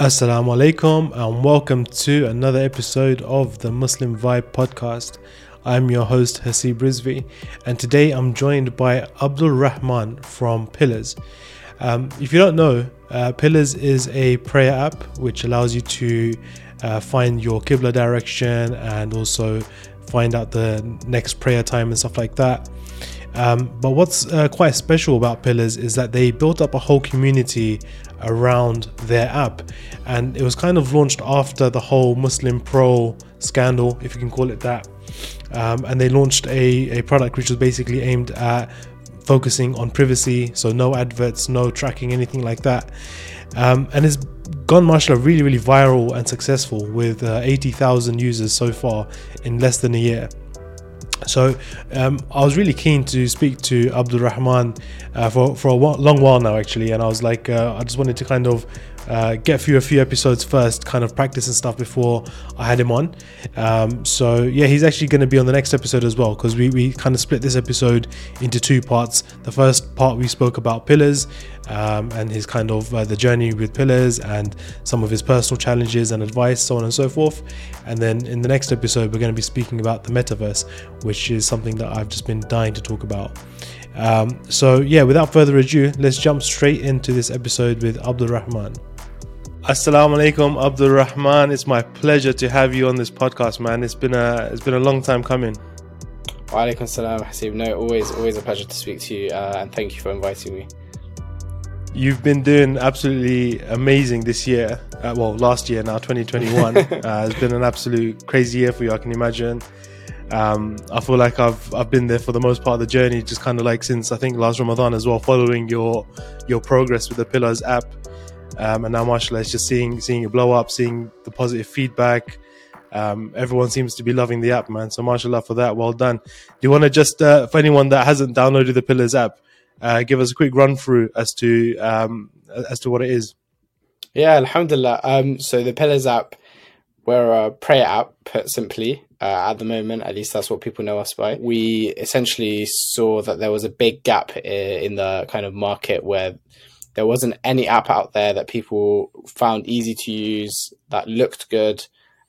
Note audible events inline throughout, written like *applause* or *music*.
Assalamu alaikum and welcome to another episode of the Muslim Vibe podcast. I'm your host Hasib Rizvi and today I'm joined by Abdul Rahman from Pillars. Um, if you don't know, uh, Pillars is a prayer app which allows you to uh, find your Qibla direction and also find out the next prayer time and stuff like that. Um, but what's uh, quite special about Pillars is that they built up a whole community around their app, and it was kind of launched after the whole Muslim Pro scandal, if you can call it that. Um, and they launched a, a product which was basically aimed at focusing on privacy, so no adverts, no tracking, anything like that. Um, and it's gone, mashallah, really, really viral and successful with uh, 80,000 users so far in less than a year. So um, I was really keen to speak to Abdul Rahman uh, for for a long while now, actually, and I was like, uh, I just wanted to kind of uh, get through a few episodes first, kind of practice and stuff before I had him on. Um, so yeah, he's actually going to be on the next episode as well because we, we kind of split this episode into two parts. The first part we spoke about pillars um, and his kind of uh, the journey with pillars and some of his personal challenges and advice, so on and so forth. And then in the next episode, we're going to be speaking about the metaverse, which is something that I've just been dying to talk about. Um, so yeah, without further ado, let's jump straight into this episode with Abdul Rahman. Assalamu alaikum, Abdul Rahman. It's my pleasure to have you on this podcast, man. It's been a it's been a long time coming. Wa alaikum salam, Hasib. No, always always a pleasure to speak to you, uh, and thank you for inviting me. You've been doing absolutely amazing this year. Uh, well, last year now, 2021. *laughs* uh, it's been an absolute crazy year for you. I can imagine. Um, I feel like I've I've been there for the most part of the journey, just kind of like since I think last Ramadan as well, following your your progress with the Pillars app. Um, and now, mashallah, it's just seeing seeing it blow up, seeing the positive feedback. Um, everyone seems to be loving the app, man. So, mashallah for that. Well done. Do you want to just, uh, for anyone that hasn't downloaded the Pillars app, uh, give us a quick run through as to um, as to what it is? Yeah, alhamdulillah. Um, so the Pillars app, we're a prayer app, put simply. Uh, at the moment, at least that's what people know us by. We essentially saw that there was a big gap in the kind of market where there wasn't any app out there that people found easy to use, that looked good,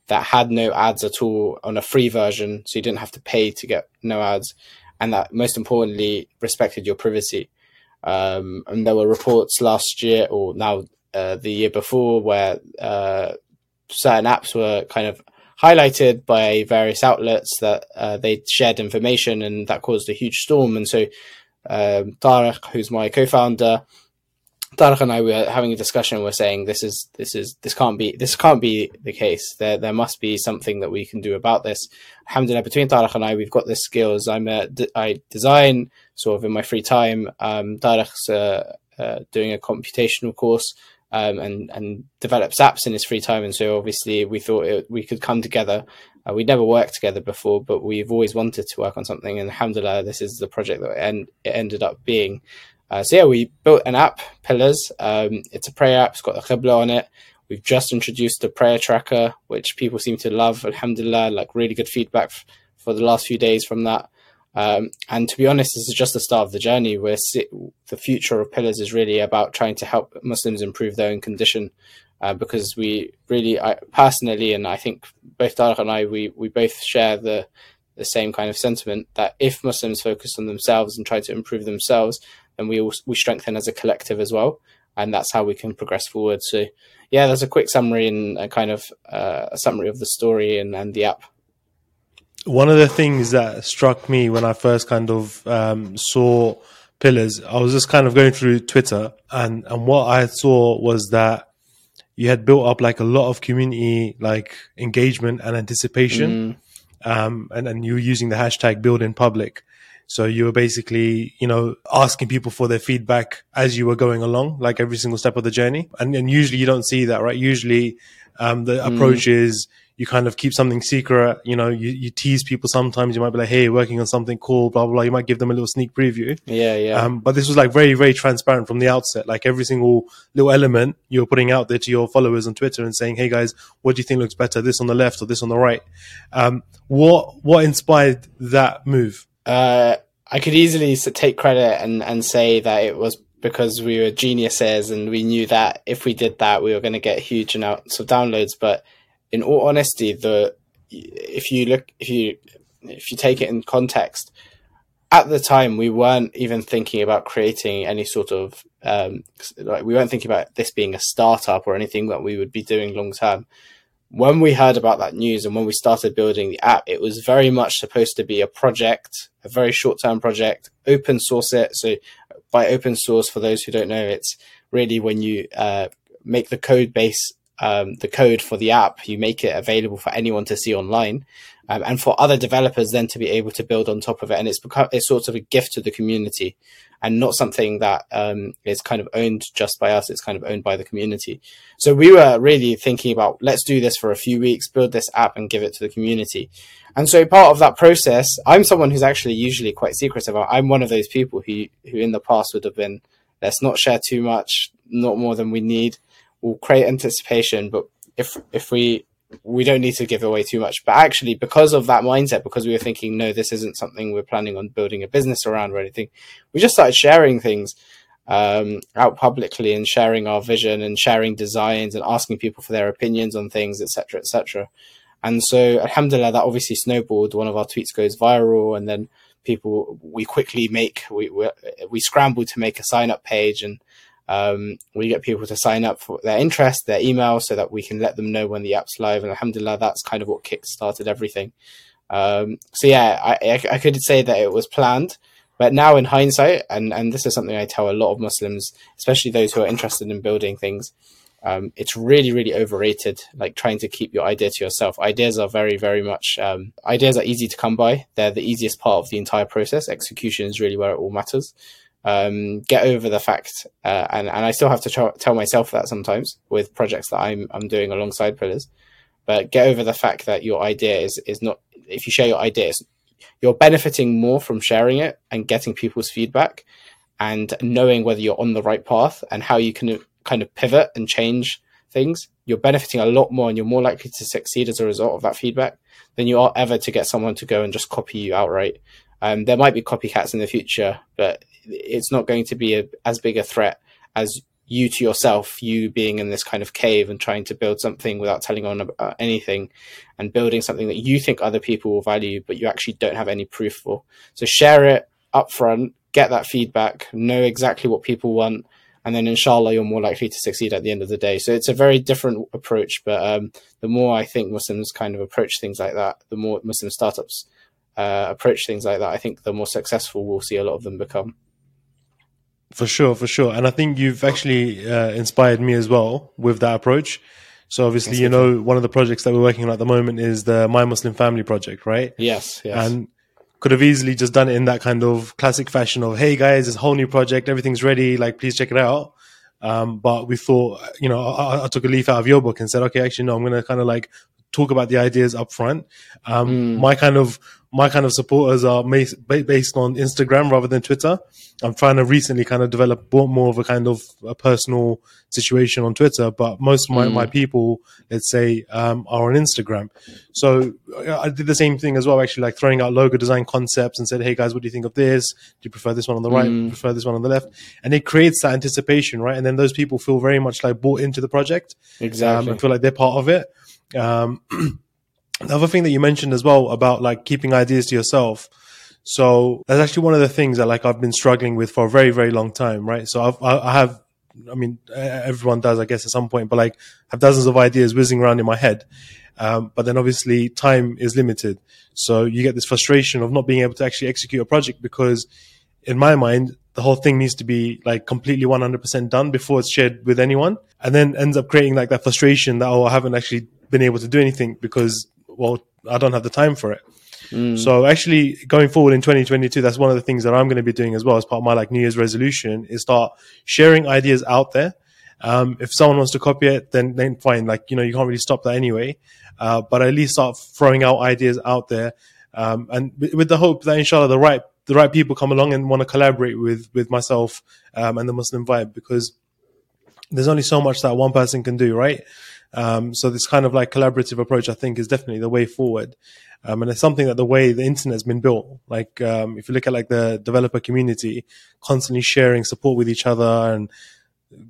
that had no ads at all on a free version, so you didn't have to pay to get no ads, and that most importantly respected your privacy. Um, and there were reports last year or now uh, the year before where uh, certain apps were kind of highlighted by various outlets that uh, they shared information and that caused a huge storm. And so um, Tariq, who's my co-founder, Tariq and I were having a discussion. We're saying this is this is this can't be this can't be the case. There there must be something that we can do about this. Alhamdulillah, between Tariq and I, we've got the skills. I'm a, I design sort of in my free time. Um, Tariq's uh, uh, doing a computational course um, and and develops apps in his free time. And so obviously we thought it, we could come together. Uh, we'd never worked together before, but we've always wanted to work on something. And alhamdulillah, this is the project that it, it ended up being. Uh, so yeah, we built an app, Pillars. Um, it's a prayer app. It's got the Qibla on it. We've just introduced a prayer tracker, which people seem to love. Alhamdulillah, like really good feedback f- for the last few days from that. Um, and to be honest, this is just the start of the journey. Where the future of Pillars is really about trying to help Muslims improve their own condition, uh, because we really, I, personally, and I think both Tariq and I, we we both share the the same kind of sentiment that if Muslims focus on themselves and try to improve themselves, and we all, we strengthen as a collective as well, and that's how we can progress forward. So, yeah, there's a quick summary and a kind of uh, a summary of the story and, and the app. One of the things that struck me when I first kind of um, saw Pillars, I was just kind of going through Twitter, and and what I saw was that you had built up like a lot of community like engagement and anticipation. Mm. Um, and, and you were using the hashtag build in public. So you were basically, you know, asking people for their feedback as you were going along, like every single step of the journey. And, and usually you don't see that, right? Usually, um, the mm. approach is you kind of keep something secret. You know, you, you tease people sometimes. You might be like, Hey, working on something cool, blah, blah, blah. You might give them a little sneak preview. Yeah. Yeah. Um, but this was like very, very transparent from the outset. Like every single little element you were putting out there to your followers on Twitter and saying, Hey guys, what do you think looks better? This on the left or this on the right? Um, what, what inspired that move? Uh, I could easily take credit and, and say that it was because we were geniuses and we knew that if we did that, we were going to get huge amounts of downloads. But in all honesty, the if you look if you if you take it in context, at the time we weren't even thinking about creating any sort of um, like we weren't thinking about this being a startup or anything that we would be doing long term. When we heard about that news and when we started building the app, it was very much supposed to be a project, a very short term project, open source it. So by open source, for those who don't know, it's really when you uh, make the code base, um, the code for the app, you make it available for anyone to see online um, and for other developers then to be able to build on top of it. And it's become it's sort of a gift to the community, and not something that um, is kind of owned just by us. It's kind of owned by the community. So we were really thinking about let's do this for a few weeks, build this app, and give it to the community. And so part of that process, I'm someone who's actually usually quite secretive. I'm one of those people who who in the past would have been let's not share too much, not more than we need. We'll create anticipation, but if if we we don't need to give away too much. But actually, because of that mindset, because we were thinking, no, this isn't something we're planning on building a business around or anything, we just started sharing things um, out publicly and sharing our vision and sharing designs and asking people for their opinions on things, etc., etc. And so, alhamdulillah, that obviously snowballed. One of our tweets goes viral, and then people we quickly make we we, we scrambled to make a sign up page and um, we get people to sign up for their interest, their email, so that we can let them know when the app's live. And alhamdulillah, that's kind of what kick started everything. Um, so yeah, I, I, could say that it was planned, but now in hindsight, and, and this is something I tell a lot of Muslims, especially those who are interested in building things, um, it's really, really overrated. Like trying to keep your idea to yourself. Ideas are very, very much um, ideas are easy to come by. They're the easiest part of the entire process. Execution is really where it all matters um, get over the fact, uh, and and I still have to tell myself that sometimes with projects that I'm I'm doing alongside pillars, but get over the fact that your idea is is not if you share your ideas, you're benefiting more from sharing it and getting people's feedback, and knowing whether you're on the right path and how you can kind of pivot and change things. You're benefiting a lot more, and you're more likely to succeed as a result of that feedback than you are ever to get someone to go and just copy you outright. Um, there might be copycats in the future, but it's not going to be a, as big a threat as you to yourself, you being in this kind of cave and trying to build something without telling on about anything and building something that you think other people will value, but you actually don't have any proof for. So share it upfront, get that feedback, know exactly what people want, and then inshallah you're more likely to succeed at the end of the day. So it's a very different approach, but um, the more I think Muslims kind of approach things like that, the more Muslim startups uh, approach things like that, I think the more successful we'll see a lot of them become. For sure, for sure. And I think you've actually uh, inspired me as well with that approach. So obviously, That's you know, one of the projects that we're working on at the moment is the My Muslim Family project, right? Yes, yes. And could have easily just done it in that kind of classic fashion of, hey guys, this whole new project, everything's ready, like please check it out. Um, but we thought, you know, I, I, took a leaf out of your book and said, okay, actually, no, I'm going to kind of like talk about the ideas up front. Um, mm. My kind of my kind of supporters are based on Instagram rather than Twitter. I'm trying to recently kind of develop more of a kind of a personal situation on Twitter, but most of my, mm. my people, let's say, um, are on Instagram. So I did the same thing as well, actually, like throwing out logo design concepts and said, Hey guys, what do you think of this? Do you prefer this one on the right? Mm. Prefer this one on the left? And it creates that anticipation, right? And then those people feel very much like bought into the project. Exactly. Um, and feel like they're part of it. Um, *clears throat* the other thing that you mentioned as well about like keeping ideas to yourself. So that's actually one of the things that like I've been struggling with for a very, very long time, right? So I've, I have, I mean, everyone does, I guess, at some point, but like have dozens of ideas whizzing around in my head. Um, but then obviously time is limited. So you get this frustration of not being able to actually execute a project because in my mind, the whole thing needs to be like completely 100% done before it's shared with anyone. And then ends up creating like that frustration that, oh, I haven't actually been able to do anything because, well, I don't have the time for it. Mm. So actually going forward in 2022, that's one of the things that I'm going to be doing as well as part of my like New Year's resolution is start sharing ideas out there. Um, if someone wants to copy it, then, then fine. Like, you know, you can't really stop that anyway. Uh, but at least start throwing out ideas out there. Um, and with the hope that inshallah the right, the right people come along and want to collaborate with, with myself, um, and the Muslim vibe because there's only so much that one person can do, right? Um, so this kind of like collaborative approach, I think, is definitely the way forward. Um, and it's something that the way the internet has been built, like um, if you look at like the developer community, constantly sharing support with each other and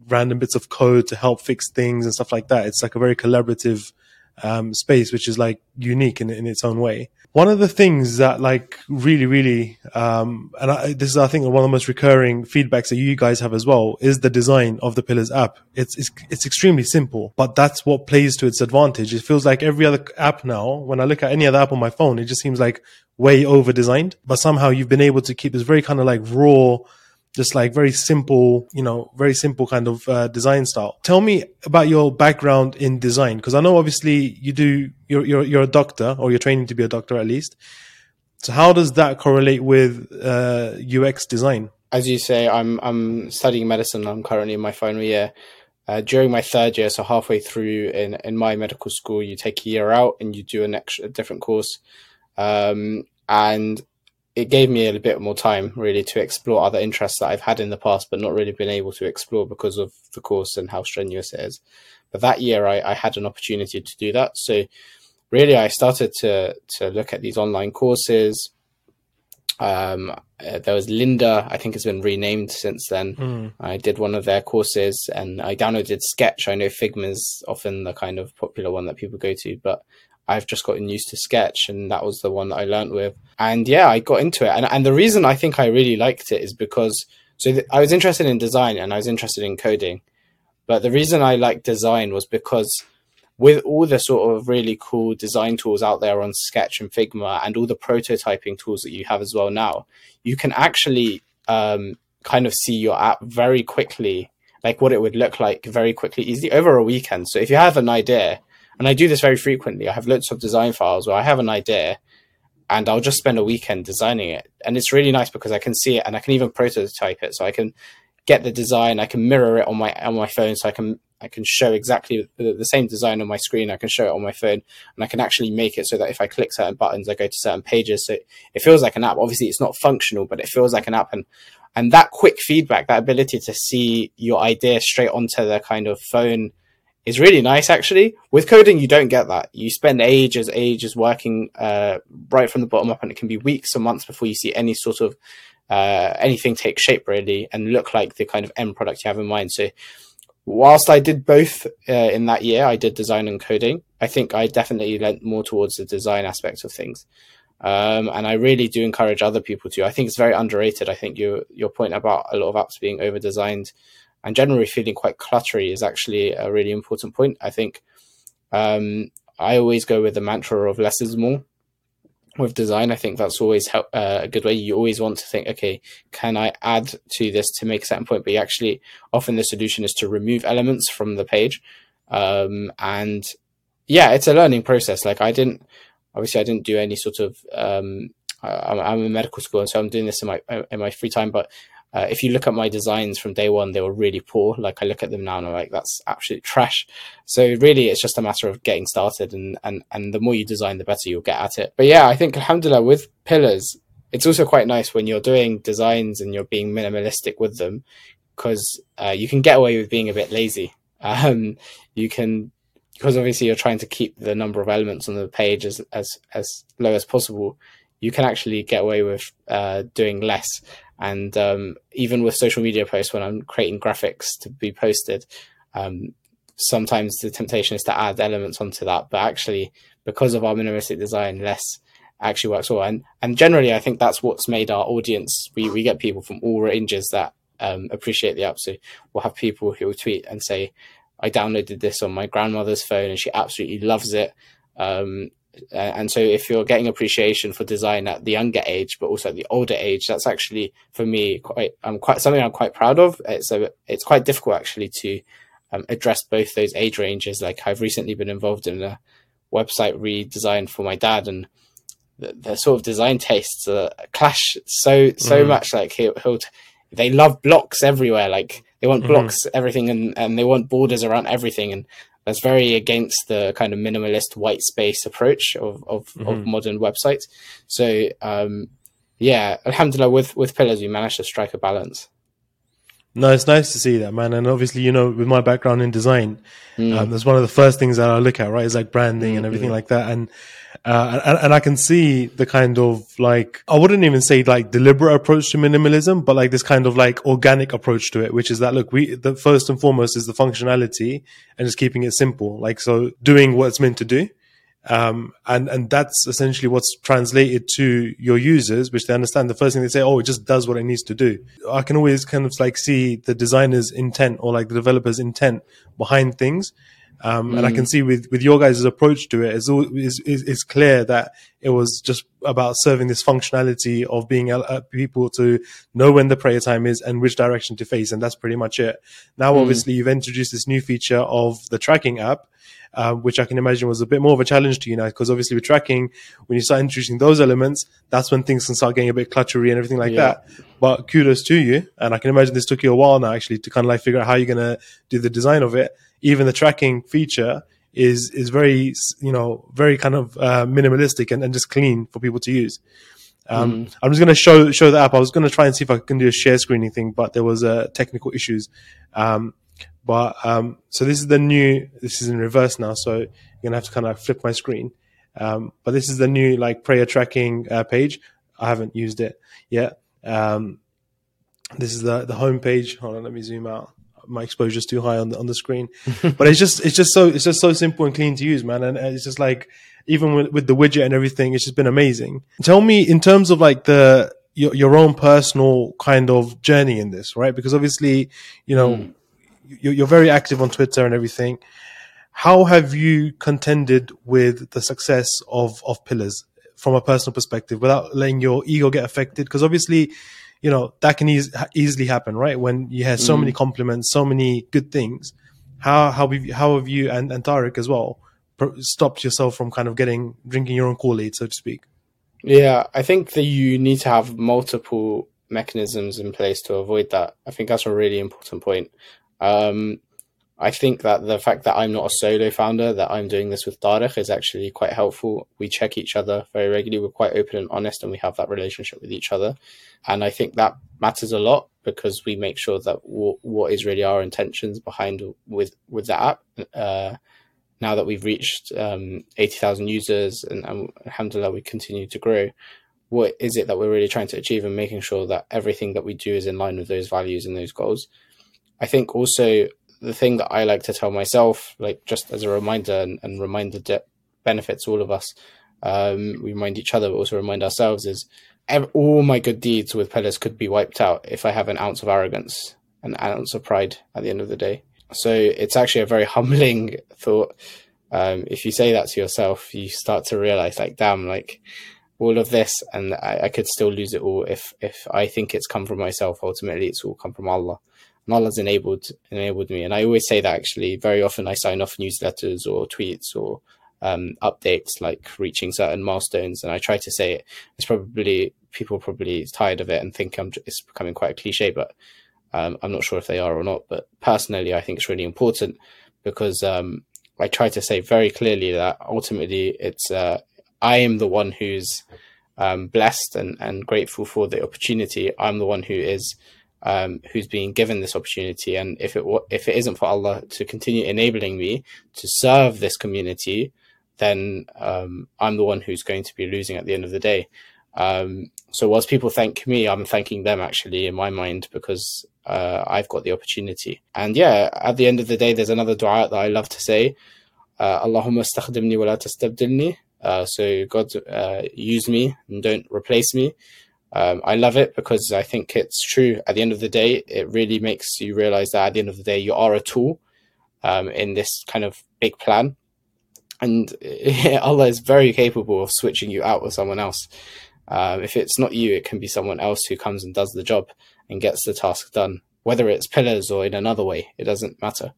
random bits of code to help fix things and stuff like that. It's like a very collaborative um, space, which is like unique in, in its own way. One of the things that like really, really, um, and I, this is, I think, one of the most recurring feedbacks that you guys have as well is the design of the Pillars app. It's, it's, it's extremely simple, but that's what plays to its advantage. It feels like every other app now, when I look at any other app on my phone, it just seems like way over designed, but somehow you've been able to keep this very kind of like raw, just like very simple, you know, very simple kind of uh, design style. Tell me about your background in design, because I know obviously you do, you're, you're, you're a doctor or you're training to be a doctor at least. So how does that correlate with uh, UX design? As you say, I'm I'm studying medicine. I'm currently in my final year. Uh, during my third year, so halfway through in, in my medical school, you take a year out and you do an extra, different course. Um, and it gave me a bit more time really to explore other interests that I've had in the past, but not really been able to explore because of the course and how strenuous it is. But that year, I, I had an opportunity to do that. So really, I started to to look at these online courses. Um, uh, there was Lynda, I think it's been renamed since then. Mm. I did one of their courses and I downloaded Sketch. I know Figma is often the kind of popular one that people go to, but I've just gotten used to Sketch, and that was the one that I learned with. And yeah, I got into it. And, and the reason I think I really liked it is because so th- I was interested in design and I was interested in coding. But the reason I liked design was because with all the sort of really cool design tools out there on Sketch and Figma and all the prototyping tools that you have as well now, you can actually um, kind of see your app very quickly, like what it would look like very quickly, easily over a weekend. So if you have an idea, and I do this very frequently. I have lots of design files where I have an idea and I'll just spend a weekend designing it. And it's really nice because I can see it and I can even prototype it. So I can get the design, I can mirror it on my on my phone so I can I can show exactly the, same design on my screen. I can show it on my phone and I can actually make it so that if I click certain buttons, I go to certain pages. So it feels like an app. Obviously it's not functional, but it feels like an app. And, and that quick feedback, that ability to see your idea straight onto the kind of phone is really nice actually. With coding, you don't get that. You spend ages, ages working uh, right from the bottom up, and it can be weeks or months before you see any sort of uh, anything take shape really and look like the kind of end product you have in mind. So, whilst I did both uh, in that year, I did design and coding. I think I definitely lent more towards the design aspect of things. Um, and I really do encourage other people to. I think it's very underrated. I think your your point about a lot of apps being over designed and generally feeling quite cluttery is actually a really important point. I think um, I always go with the mantra of less is more with design. I think that's always help, uh, a good way. You always want to think, okay, can I add to this to make a certain point? But actually, often the solution is to remove elements from the page. Um, and yeah, it's a learning process. Like I didn't, obviously, I didn't do any sort of. Um, I, I'm in medical school, and so I'm doing this in my in my free time. But uh, if you look at my designs from day one, they were really poor. Like I look at them now and I'm like, that's absolute trash. So really, it's just a matter of getting started, and and and the more you design, the better you'll get at it. But yeah, I think Alhamdulillah with pillars, it's also quite nice when you're doing designs and you're being minimalistic with them, because uh, you can get away with being a bit lazy. *laughs* Um, you can because obviously you're trying to keep the number of elements on the page as as as low as possible. You can actually get away with uh, doing less and um, even with social media posts, when I'm creating graphics to be posted, um, sometimes the temptation is to add elements onto that. But actually, because of our minimalistic design, less actually works well. And and generally, I think that's what's made our audience. We we get people from all ranges that um, appreciate the app. So we'll have people who will tweet and say, "I downloaded this on my grandmother's phone and she absolutely loves it." Um, uh, and so if you're getting appreciation for design at the younger age but also at the older age that's actually for me quite i'm quite something i'm quite proud of it's a, it's quite difficult actually to um, address both those age ranges like i've recently been involved in a website redesign for my dad and the, the sort of design tastes uh, clash so so mm. much like he'll, he'll t- they love blocks everywhere like they want mm-hmm. blocks mm-hmm. everything and, and they want borders around everything and that's very against the kind of minimalist white space approach of of, mm-hmm. of modern websites. So um, yeah, alhamdulillah, with with pillars, we managed to strike a balance. No, it's nice to see that, man. And obviously, you know, with my background in design, Mm. um, that's one of the first things that I look at, right? Is like branding and everything like that. And, uh, and, and I can see the kind of like, I wouldn't even say like deliberate approach to minimalism, but like this kind of like organic approach to it, which is that look, we, the first and foremost is the functionality and just keeping it simple. Like, so doing what it's meant to do. Um, and, and that's essentially what's translated to your users, which they understand. The first thing they say, oh, it just does what it needs to do. I can always kind of like see the designer's intent or like the developer's intent behind things. Um, and I can see with, with your guys' approach to it is, is, is, is clear that it was just about serving this functionality of being able, uh, people to know when the prayer time is and which direction to face. And that's pretty much it. Now, obviously, you've introduced this new feature of the tracking app. Uh, which I can imagine was a bit more of a challenge to you now, because obviously with tracking, when you start introducing those elements, that's when things can start getting a bit cluttery and everything like Yeah. that. But kudos to you, and I can imagine this took you a while now actually to kind of like figure out how you're gonna do the design of it. Even the tracking feature is is very you know very kind of uh, minimalistic and, and just clean for people to use. Um, I'm just going to show show the app. I was going to try and see if I can do a share screening thing, but there was uh, technical issues. Um, but um, so this is the new. This is in reverse now, so you're gonna have to kind of flip my screen. Um, but this is the new like prayer tracking uh, page. I haven't used it yet. Um, this is the the home page. Hold on, let me zoom out. My exposure is too high on the on the screen, *laughs* but it's just it's just so it's just so simple and clean to use, man. And it's just like even with, with the widget and everything, it's just been amazing. Tell me in terms of like the your your own personal kind of journey in this, right? Because obviously, you know, you're, you're very active on Twitter and everything. How have you contended with the success of of Pillars from a personal perspective without letting your ego get affected? Because obviously, you know that can eas- easily happen, right? When you have so mm. many compliments, so many good things. How how have you, how have you and, and Tariq as well pro- stopped yourself from kind of getting drinking your own Kool Aid, so to speak? Yeah, I think that you need to have multiple mechanisms in place to avoid that. I think that's a really important point. Um, I think that the fact that I'm not a solo founder, that I'm doing this with Tariq is actually quite helpful. We check each other very regularly. We're quite open and honest, and we have that relationship with each other. And I think that matters a lot because we make sure that w- what is really our intentions behind with with the app. Uh, now that we've reached um, 80,000 users and, and alhamdulillah, we continue to grow. What is it that we're really trying to achieve and making sure that everything that we do is in line with those values and those goals? I think also the thing that I like to tell myself, like just as a reminder and, and remind the de- benefits all of us, um, we remind each other, but also remind ourselves is all my good deeds with Pillars could be wiped out if I have an ounce of arrogance, an ounce of pride at the end of the day. So it's actually a very *laughs* humbling thought. Um, if you say that to yourself, you start to realize, like, damn, like all of this, and I, I could still lose it all if if I think it's come from myself. Ultimately, it's all come from Allah. And enabled enabled me, and I always say that actually. Very often, I sign off newsletters or tweets or um, updates, like reaching certain milestones, and I try to say it. It's probably people probably tired of it and think I'm it's becoming quite a cliche, but um, I'm not sure if they are or not. But personally, I think it's really important because um, I try to say very clearly that ultimately it's uh, I am the one who's um, blessed and, and grateful for the opportunity. I'm the one who is um, who's being given this opportunity, and if it if it isn't for Allah to continue enabling me to serve this community, then um, I'm the one who's going to be losing at the end of the day. Um, so whilst people thank me, I'm thanking them actually in my mind because uh, I've got the opportunity. And yeah, at the end of the day, there's another dua that I love to say. Uh, Allahumma stakhdimni wa la tastabdilni. Uh, so God, uh, use me and don't replace me. Um, I love it because I think it's true. At the end of the day, it really makes you realize that at the end of the day, you are a tool um, in this kind of big plan. And *laughs* Allah is very capable of switching you out with someone else. Um, if it's not you, it can be someone else who comes and does the job and gets the task done, whether it's pillars or in another way, it doesn't matter.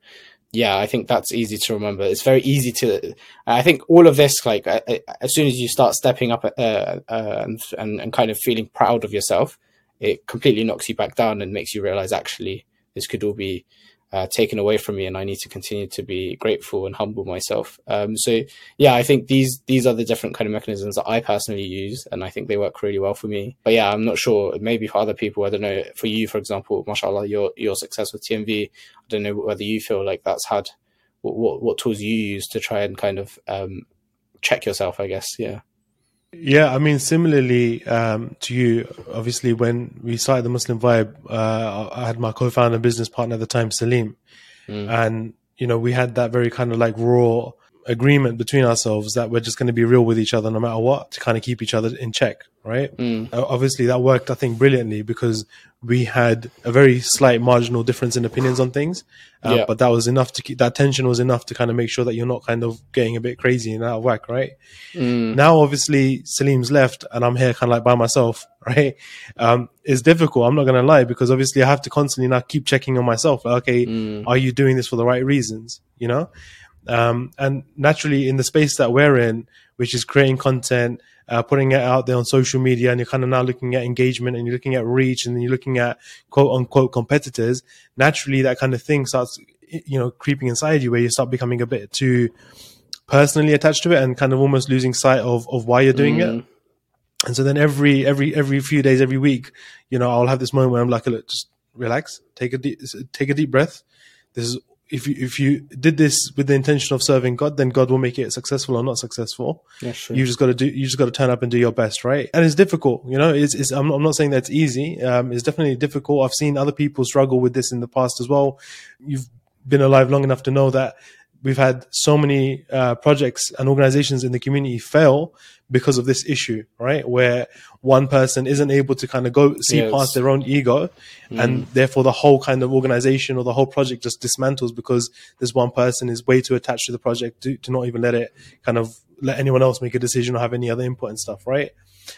Yeah, I think that's easy to remember. It's very easy to. I think all of this, like as soon as you start stepping up uh, uh, and and kind of feeling proud of yourself, it completely knocks you back down and makes you realize actually this could all be uh, taken away from me, and I need to continue to be grateful and humble myself. Um, so yeah, I think these these are the different kind of mechanisms that I personally use, and I think they work really well for me. But yeah, I'm not sure. Maybe for other people, I don't know. For you, for example, mashallah, your your success with TMV, I don't know whether you feel like that's had what what, what tools you use to try and kind of um, check yourself. I guess yeah. Yeah, I mean, similarly um, to you, obviously, when we started the Muslim Vibe, uh, I had my co-founder, business partner at the time, Salim, mm. and you know, we had that very kind of like raw agreement between ourselves that we're just going to be real with each other no matter what to kind of keep each other in check, right? Mm. Uh, obviously, that worked, I think, brilliantly because we had a very slight marginal difference in opinions on things, uh, yeah. but that was enough to keep that tension was enough to kind of make sure that you're not kind of getting a bit crazy and out of whack, right? Mm. Now, obviously, Salim's left and I'm here kind of like by myself, *laughs* right? Um, it's difficult. I'm not going to lie because obviously I have to constantly now keep checking on myself. Like, okay, mm. are you doing this for the right reasons? You know? Um, and naturally, in the space that we're in, which is creating content, uh, putting it out there on social media, and you're kind of now looking at engagement and you're looking at reach and then you're looking at quote unquote competitors, naturally, that kind of thing starts, you know, creeping inside you where you start becoming a bit too personally attached to it and kind of almost losing sight of, of why you're doing mm. it. And so then every, every, every few days, every week, you know, I'll have this moment where I'm like, look, just relax, take a deep, take a deep breath. This is if you if you did this with the intention of serving God, then God will make it successful or not successful. Yeah, sure. You just got to do. You just got to turn up and do your best, right? And it's difficult, you know. It's, it's I'm, I'm not saying that's easy. Um, it's definitely difficult. I've seen other people struggle with this in the past as well. You've been alive long enough to know that we've had so many uh, projects and organizations in the community fail because of this issue, right? Where one person isn't able to kind of go see yes. past their own ego, mm. and therefore the whole kind of organization or the whole project just dismantles because this one person is way too attached to the project to, to not even let it kind of let anyone else make a decision or have any other input and stuff, right?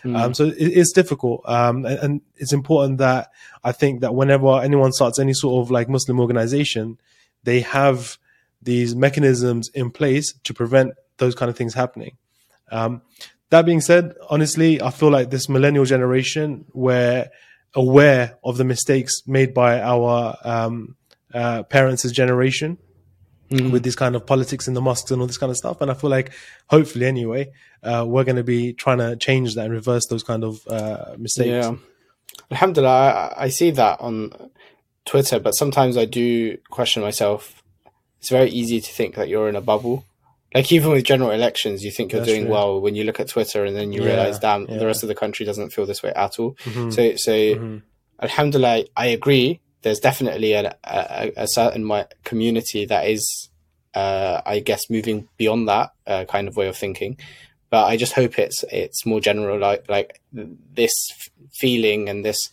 Mm. Um, so it, it's difficult, um, and, and it's important that I think that whenever anyone starts any sort of like Muslim organization, they have these mechanisms in place to prevent those kind of things happening. Um, that being said, honestly, I feel like this millennial generation, we're aware of the mistakes made by our um, uh, parents' generation mm-hmm. with this kind of politics in the mosques and all this kind of stuff. And I feel like, hopefully, anyway, uh, we're going to be trying to change that and reverse those kind of uh, mistakes. Yeah. Alhamdulillah, I, I see that on Twitter, but sometimes I do question myself it's very easy to think that you're in a bubble. Like even with general elections, you think you're That's doing true. well when you look at Twitter, and then you yeah, realize, damn, yeah. the rest of the country doesn't feel this way at all. Mm-hmm. So, so mm-hmm. Alhamdulillah, I agree. There's definitely a, a, a certain community that is, uh, I guess, moving beyond that uh, kind of way of thinking. But I just hope it's it's more general, like like this feeling and this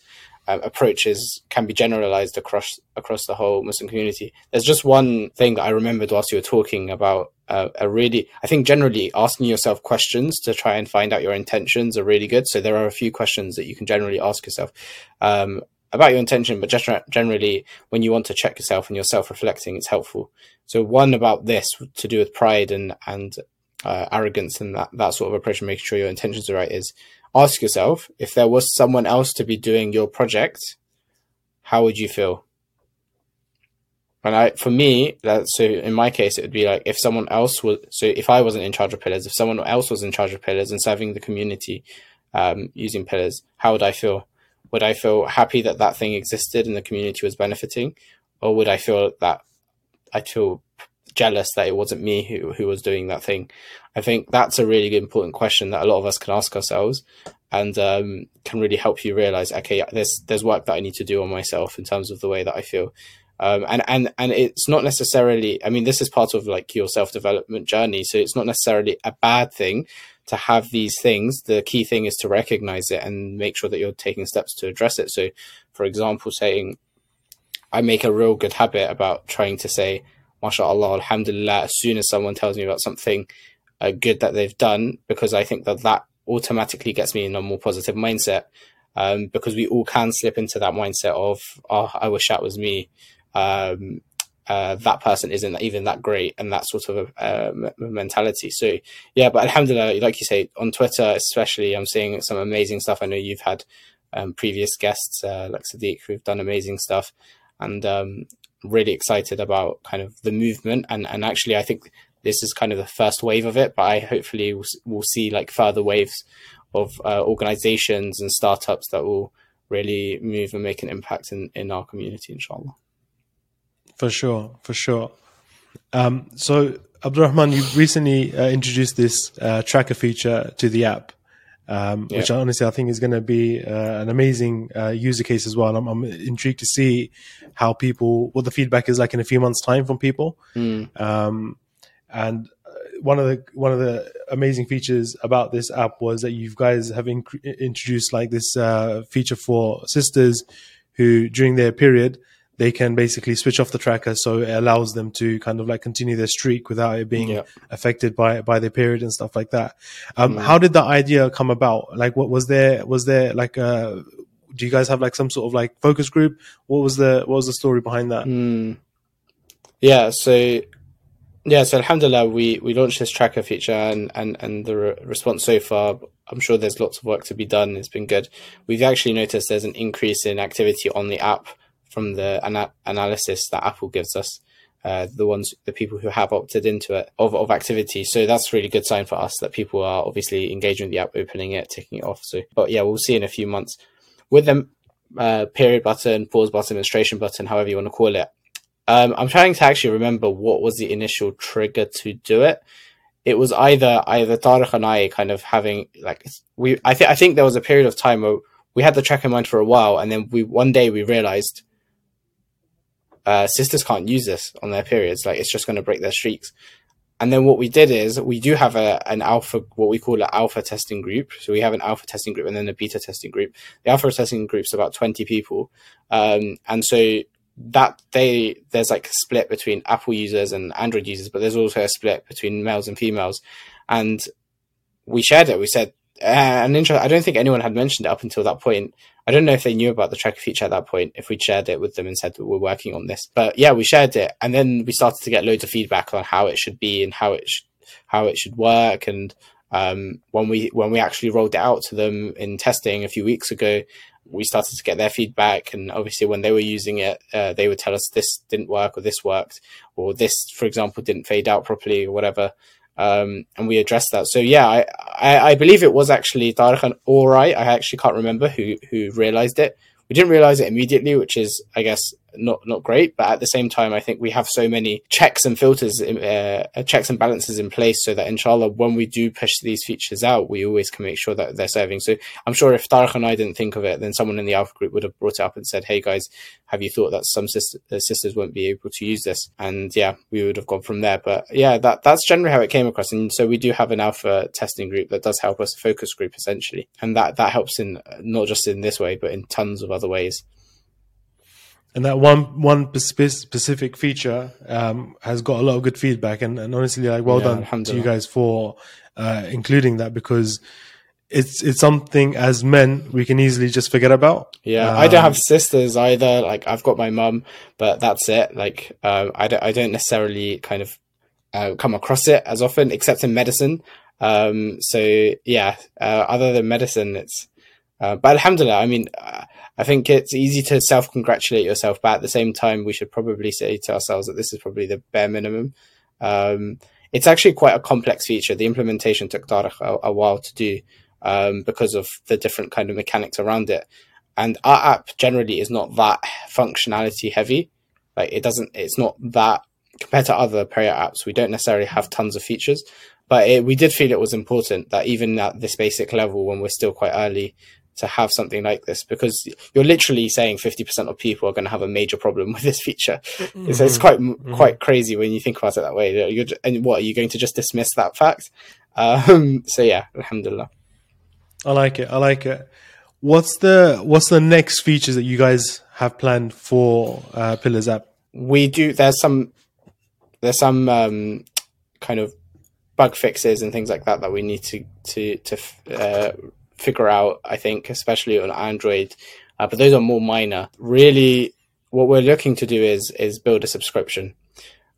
um, approaches can be generalized across across the whole Muslim community. There's just one thing that I remembered whilst you were talking about uh, a really, I think generally asking yourself questions to try and find out your intentions are really good. So there are a few questions that you can generally ask yourself um, about your intention, but just generally when you want to check yourself and you're self-reflecting, it's helpful. So one about this to do with pride and and uh, arrogance and that that sort of approach making sure your intentions are right is ask yourself if there was someone else to be doing your project, how would you feel? And I, for me, that, so in my case, it would be like if someone else was, so if I wasn't in charge of pillars, if someone else was in charge of pillars and serving the community um, using pillars, how would I feel? Would I feel happy that that thing existed and the community was benefiting, or would I feel that I feel jealous that it wasn't me who, who was doing that thing? I think that's a really important question that a lot of us can ask ourselves and um, can really help you realize, okay, there's, there's work that I need to do on myself in terms of the way that I feel. Um, and, and, and it's not necessarily, I mean, this is part of like your self development journey. So it's not necessarily a bad thing to have these things. The key thing is to recognize it and make sure that you're taking steps to address it. So, for example, saying, I make a real good habit about trying to say, mashallah, alhamdulillah, as soon as someone tells me about something good that they've done, because I think that that automatically gets me in a more positive mindset. Um, because we all can slip into that mindset of, oh, I wish that was me. Um, uh, that person isn't even that great and that sort of uh, mentality. So yeah, but alhamdulillah, like you say, on Twitter especially, I'm seeing some amazing stuff. I know you've had um, previous guests uh, like Sadiq who've done amazing stuff, and um, really excited about kind of the movement, and and actually I think this is kind of the first wave of it, but I hopefully will, will see like further waves of uh, organizations and startups that will really move and make an impact in, in our community, inshallah. For sure, for sure. Um, so, Abdurrahman, you recently uh, introduced this uh, tracker feature to the app, um, yeah. which honestly I think is going to be uh, an amazing uh, user case as well. And I'm, I'm, intrigued to see how people, what the feedback is like in a few months' time from people. Mm. Um, and uh, one of the one of the amazing features about this app was that you guys have inc- introduced like this uh, feature for sisters who during their period they can basically switch off the tracker so it allows them to kind of like continue their streak without it being yeah. affected by by their period and stuff like that um, mm. how did that idea come about like what was there was there like a uh, do you guys have like some sort of like focus group what was the what was the story behind that mm. yeah so yeah, so Alhamdulillah, we, we launched this tracker feature and, and, and the re- response so far, I'm sure there's lots of work to be done. It's been good. We've actually noticed there's an increase in activity on the app from the ana- analysis that Apple gives us. Uh, the ones, the people who have opted into it of, of activity. So that's really good sign for us that people are obviously engaging with the app, opening it, taking it off. So, but yeah, we'll see in a few months with the uh, period button, pause button, menstruation button, however you want to call it. Um, I'm trying to actually remember what was the initial trigger to do it. It was either either Tariq and I kind of having like we I think I think there was a period of time where we had the track in mind for a while, and then we one day we realized uh, sisters can't use this on their periods. Like it's just going to break their streaks. And then what we did is we do have a an alpha, what we call an alpha testing group. So we have an alpha testing group and then a beta testing group. The alpha testing group is about twenty people, um, and so that they there's like a split between Apple users and Android users, but there's also a split between males and females. And we shared it. We said uh, an intro. I don't think anyone had mentioned it up until that point. I don't know if they knew about the tracker feature at that point. If we shared it with them and said that we're working on this, but yeah, we shared it, and then we started to get loads of feedback on how it should be and how it sh- how it should work. And um, when we when we actually rolled it out to them in testing a few weeks ago, we started to get their feedback and obviously when they were using it uh, they would tell us this didn't work or this worked or this for example didn't fade out properly or whatever um, and we addressed that. So yeah I, I, I believe it was actually Tariq all right. I actually can't remember who who realized it. We didn't realize it immediately which is I guess not not great. But at the same time, I think we have so many checks and filters, uh, uh, checks and balances in place, so that inshallah, when we do push these features out, we always can make sure that they're serving. So I'm sure if Tariq and I didn't think of it, then someone in the Alpha group would have brought it up and said, "Hey guys, have you thought that some uh, sisters won't be able to use this?" And yeah, we would have gone from there. But yeah, that that's generally how it came across. And so we do have an Alpha testing group that does help us, a focus group essentially, and that that helps in not just in this way, but in tons of other ways and that one one specific feature um, has got a lot of good feedback. And, and honestly like well yeah, done to you guys for uh, including that because it's it's something as men we can easily just forget about. Yeah um, i don't have sisters either. Like i've got my mum but that's it. Like uh, I, don't, I don't necessarily kind of uh, come across it as often except in medicine. Um, so yeah uh, other than medicine it's uh, but alhamdulillah i mean uh, I think it's easy to self congratulate yourself, but at the same time, we should probably say to ourselves that this is probably the bare minimum. Um, it's actually quite a complex feature. The implementation took Tariq a, a while to do um, because of the different kind of mechanics around it. And our app generally is not that functionality heavy. Like it doesn't, it's not that compared to other prayer apps. We don't necessarily have tons of features, but it, we did feel it was important that even at this basic level, when we're still quite early, to have something like this because you're literally saying 50% of people are going to have a major problem with this feature. Mm-hmm. It's, it's, quite mm-hmm. quite crazy when you think about it that way. You're, and what are you going to just dismiss that fact? Um, so yeah, alhamdulillah. I like it. I like it. What's the what's the next features that you guys have planned for uh, Pillars app? We do. There's some there's some um, kind of bug fixes and things like that that we need to to to uh, figure out, I think, especially on Android. Uh, but those are more minor. Really, what we're looking to do is is build a subscription.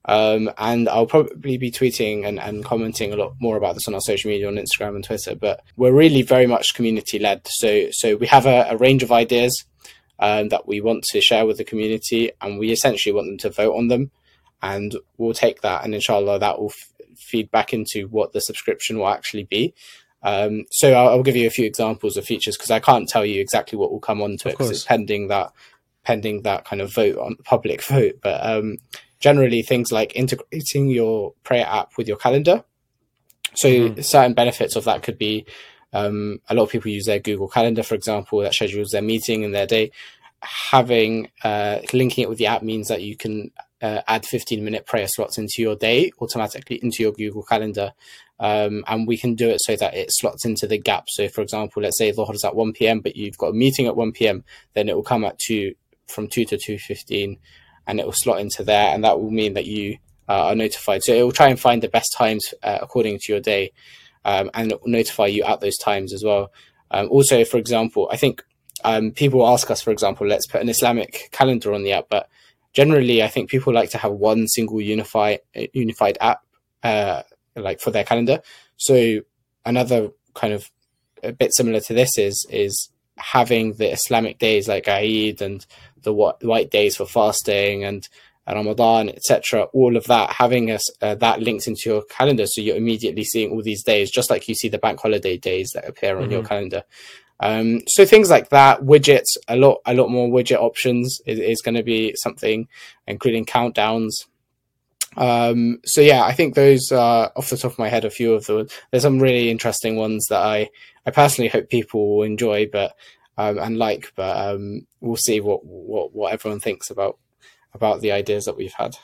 Um, and I'll probably be tweeting and, and commenting a lot more about this on our social media on Instagram and Twitter. But we're really very much community led. So so we have a, a range of ideas. um, that we want to share with the community, and we essentially want them to vote on them. And we'll take that, and inshallah, that will f- feed back into what the subscription will actually be. Um, so I'll, I'll, give you a few examples of features because I can't tell you exactly what will come onto it because it's pending that pending that kind of vote on public *laughs* vote. But um, generally, things like integrating your prayer app with your calendar. So mm-hmm. certain benefits of that could be um, a lot of people use their Google Calendar, for example, that schedules their meeting and their day. Having uh, linking it with the app means that you can uh, add 15 minute prayer slots into your day automatically into your Google Calendar. Um, and we can do it so that it slots into the gap. So, for example, let's say Dhuhr is at 1 p.m., but you've got a meeting at 1 p.m., then it will come at 2 from 2 to 2.15 and it will slot into there. And that will mean that you uh, are notified. So, it will try and find the best times uh, according to your day um, and notify you at those times as well. Um, also, for example, I think um, people ask us, for example, let's put an Islamic calendar on the app, but generally, I think people like to have one single unified unified app, uh, like for their calendar. So another kind of a bit similar to this is is having the Islamic days like Eid and the white days for fasting and Ramadan, etc. All of that having us uh, that linked into your calendar, so you're immediately seeing all these days, just like you see the bank holiday days that appear on mm-hmm. your calendar. Um, so things like that, widgets, a lot, a lot more widget options is, is going to be something, including countdowns. Um, so yeah, I think those are off the top of my head a few of them. There's some really interesting ones that I, I personally hope people will enjoy, but um, and like, but um, we'll see what, what what everyone thinks about about the ideas that we've had.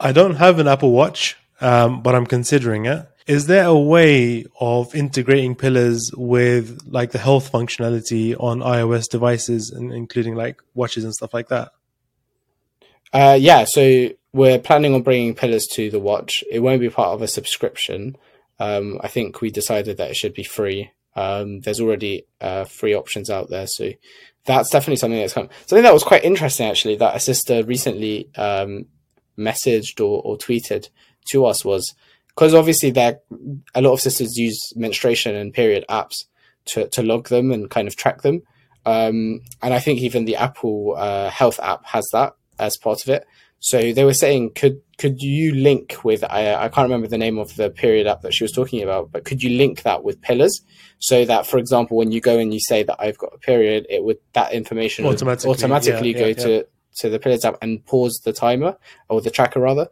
I don't have an Apple Watch, um, but I'm considering it. Is there a way of integrating pillars with like the health functionality on iOS devices, and including like watches and stuff like that? Uh, yeah, so we're planning on bringing pillars to the watch. It won't be part of a subscription. Um, I think we decided that it should be free. Um, there's already uh, free options out there, so that's definitely something that's come. Something that was quite interesting actually that a sister recently um, messaged or, or tweeted to us was because obviously there a lot of sisters use menstruation and period apps to, to log them and kind of track them. Um, and I think even the Apple uh, Health app has that as part of it. So they were saying, could could you link with? I, I can't remember the name of the period app that she was talking about, but could you link that with Pillars so that, for example, when you go and you say that I've got a period, it would that information automatically, would automatically yeah, go yeah, to yeah. to the Pillars app and pause the timer or the tracker rather,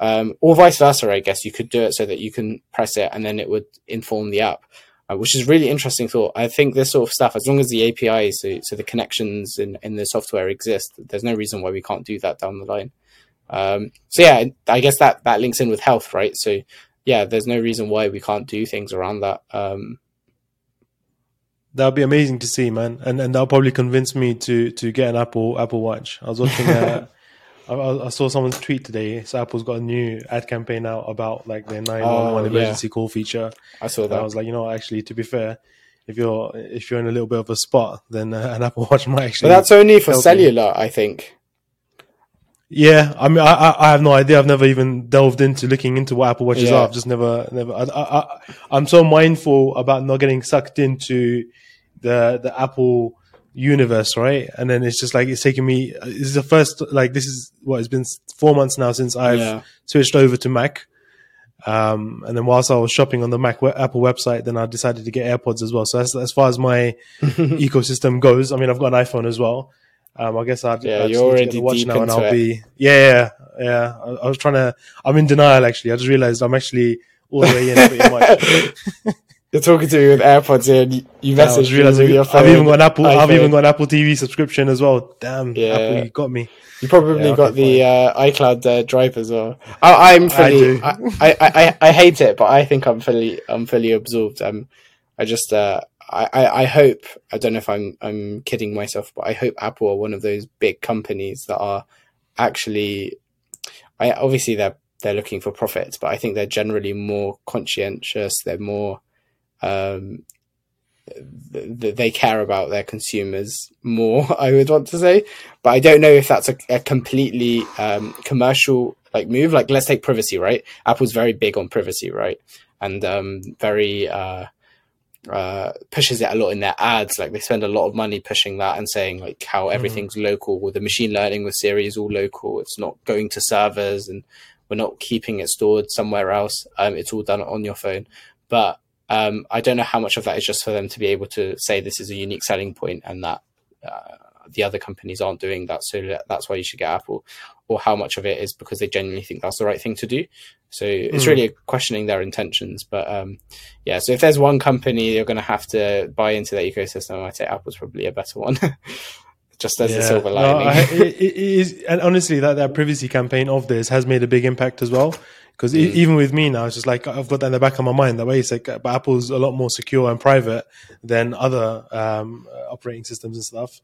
um, or vice versa. I guess you could do it so that you can press it and then it would inform the app. Uh, which is really interesting thought. I think this sort of stuff, as long as the API, so, so the connections in, in the software exist, there's no reason why we can't do that down the line. Um, so yeah, I guess that that links in with health, right? So yeah, there's no reason why we can't do things around that. Um, That'd be amazing to see, man, and and that'll probably convince me to to get an Apple Apple Watch. I was watching, uh, *laughs* I, I, saw someone's tweet today. So Apple's got a new ad campaign out about like their nine one one oh, emergency yeah. call feature. I saw that. I was like, you know, actually, to be fair, if you're if you're in a little bit of a spot, then uh, an Apple Watch *laughs* might actually. But that's only for cellular, you. I think. Yeah, I mean, I, I have no idea. I've never even delved into looking into what Apple Watches yeah. are. I've just never, never. I, I, I'm so mindful about not getting sucked into the the Apple universe, right? And then it's just like it's taking me. This is the first like this is what it's been four months now since I've yeah. switched over to Mac. Um, and then whilst I was shopping on the Mac Apple website, then I decided to get AirPods as well. So as as far as my *laughs* ecosystem goes, I mean, I've got an iPhone as well. Um, I guess I'd, yeah, I'd you're already watch now, and I'll it. be yeah, yeah, yeah. I, I, was trying to. I'm in denial actually. I just realized I'm actually all the way in pretty much. *laughs* You're talking to me with AirPods in. You, you message me with your phone. I've even got an Apple. iPhone. I've even got an Apple TV subscription as well. Damn, yeah. Apple, you got me. You probably yeah, got the uh, iCloud uh, drive as well. I, am fully. I, I, I, I, hate it, but I think I'm fully. I'm fully absorbed. Um, I just. Uh, I, I hope I don't know if I'm I'm kidding myself, but I hope Apple are one of those big companies that are actually. I obviously they're they're looking for profits, but I think they're generally more conscientious. They're more um, th- they care about their consumers more. *laughs* I would want to say, but I don't know if that's a, a completely um, commercial like move. Like let's take privacy, right? Apple's very big on privacy, right? And um, very uh, uh, pushes it a lot in their ads. Like they spend a lot of money pushing that and saying like how Mm-hmm. everything's local. With the machine learning with Siri is all local. It's not going to servers and we're not keeping it stored somewhere else. Um, it's all done on your phone. But um, I don't know how much of that is just for them to be able to say this is a unique selling point and that uh, the other companies aren't doing that, so that's why you should get Apple, or how much of it is because they genuinely think that's the right thing to do. So it's Mm. really questioning their intentions. But um, yeah, so if there's one company you're going to have to buy into that ecosystem, I'd say Apple's probably a better one. *laughs* Just as a silver No, lining. I- it, it is, and honestly, that, that privacy campaign of this has made a big impact as well. Because Mm. even with me now, it's just like I've got that in the back of my mind. That way, it's like but Apple's a lot more secure and private than other um, operating systems and stuff.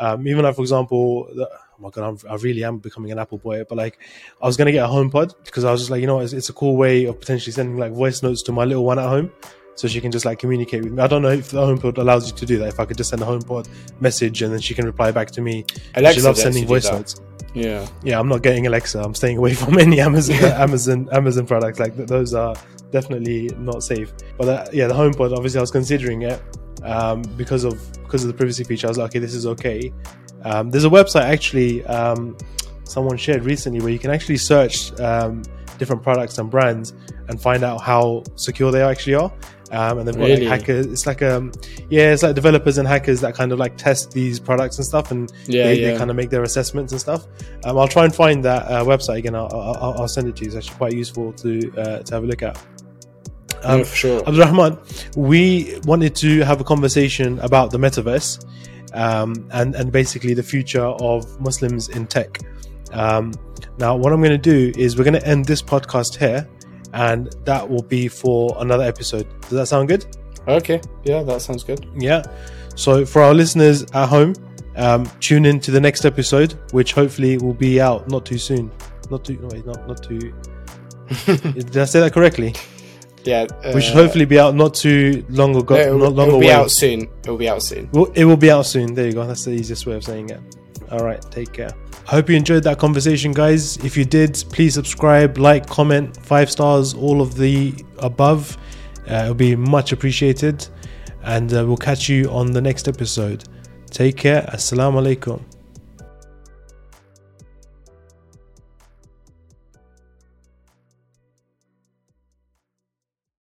Um, even like, for example, the, oh my god, I'm, I really am becoming an Apple boy. But like, I was gonna get a HomePod because I was just like, you know, it's, it's a cool way of potentially sending like voice notes to my little one at home, so she can just like communicate with me. I don't know if the HomePod allows you to do that. If I could just send a HomePod message and then she can reply back to me. Alexa she loves sending voice notes. yeah. Yeah, I'm not getting Alexa. I'm staying away *laughs* from any Amazon Amazon Amazon products. Like those are definitely not safe. But uh, yeah, the HomePod. Obviously, I was considering it um, because of because of the privacy feature. I was like, okay, this is okay. Um, there's a website actually um, someone shared recently where you can actually search um, different products and brands and find out how secure they actually are. Um, and they've got Really? like hackers. It's like um, yeah, it's like developers and hackers that kind of like test these products and stuff, and Yeah, they, yeah. they kind of make their assessments and stuff. Um, I'll try and find that uh, website again. I'll, I'll, I'll send it to you. It's actually quite useful to uh, to have a look at. Um, no, for sure. Abdulrahman, we wanted to have a conversation about the metaverse um, and and basically the future of Muslims in tech. Um, now, what I'm going to do is we're going to end this podcast here, and that will be for another episode. Does that sound good? Okay. Yeah, that sounds good. Yeah. So for our listeners at home, um, tune in to the next episode, which hopefully will be out not too soon. Not too. No, wait, not not too. *laughs* Did I say that correctly? Yeah. Uh, We should hopefully be out not too long ago. no, it will, not long it will be out soon. It will be out soon. Well, it will be out soon. There you go. That's the easiest way of saying it. All right. Take care. I hope you enjoyed that conversation, guys. If you did, please subscribe, like, comment, five stars, all of the above. Uh, it'll be much appreciated. And uh, we'll catch you on the next episode. Take care. Assalamu alaikum.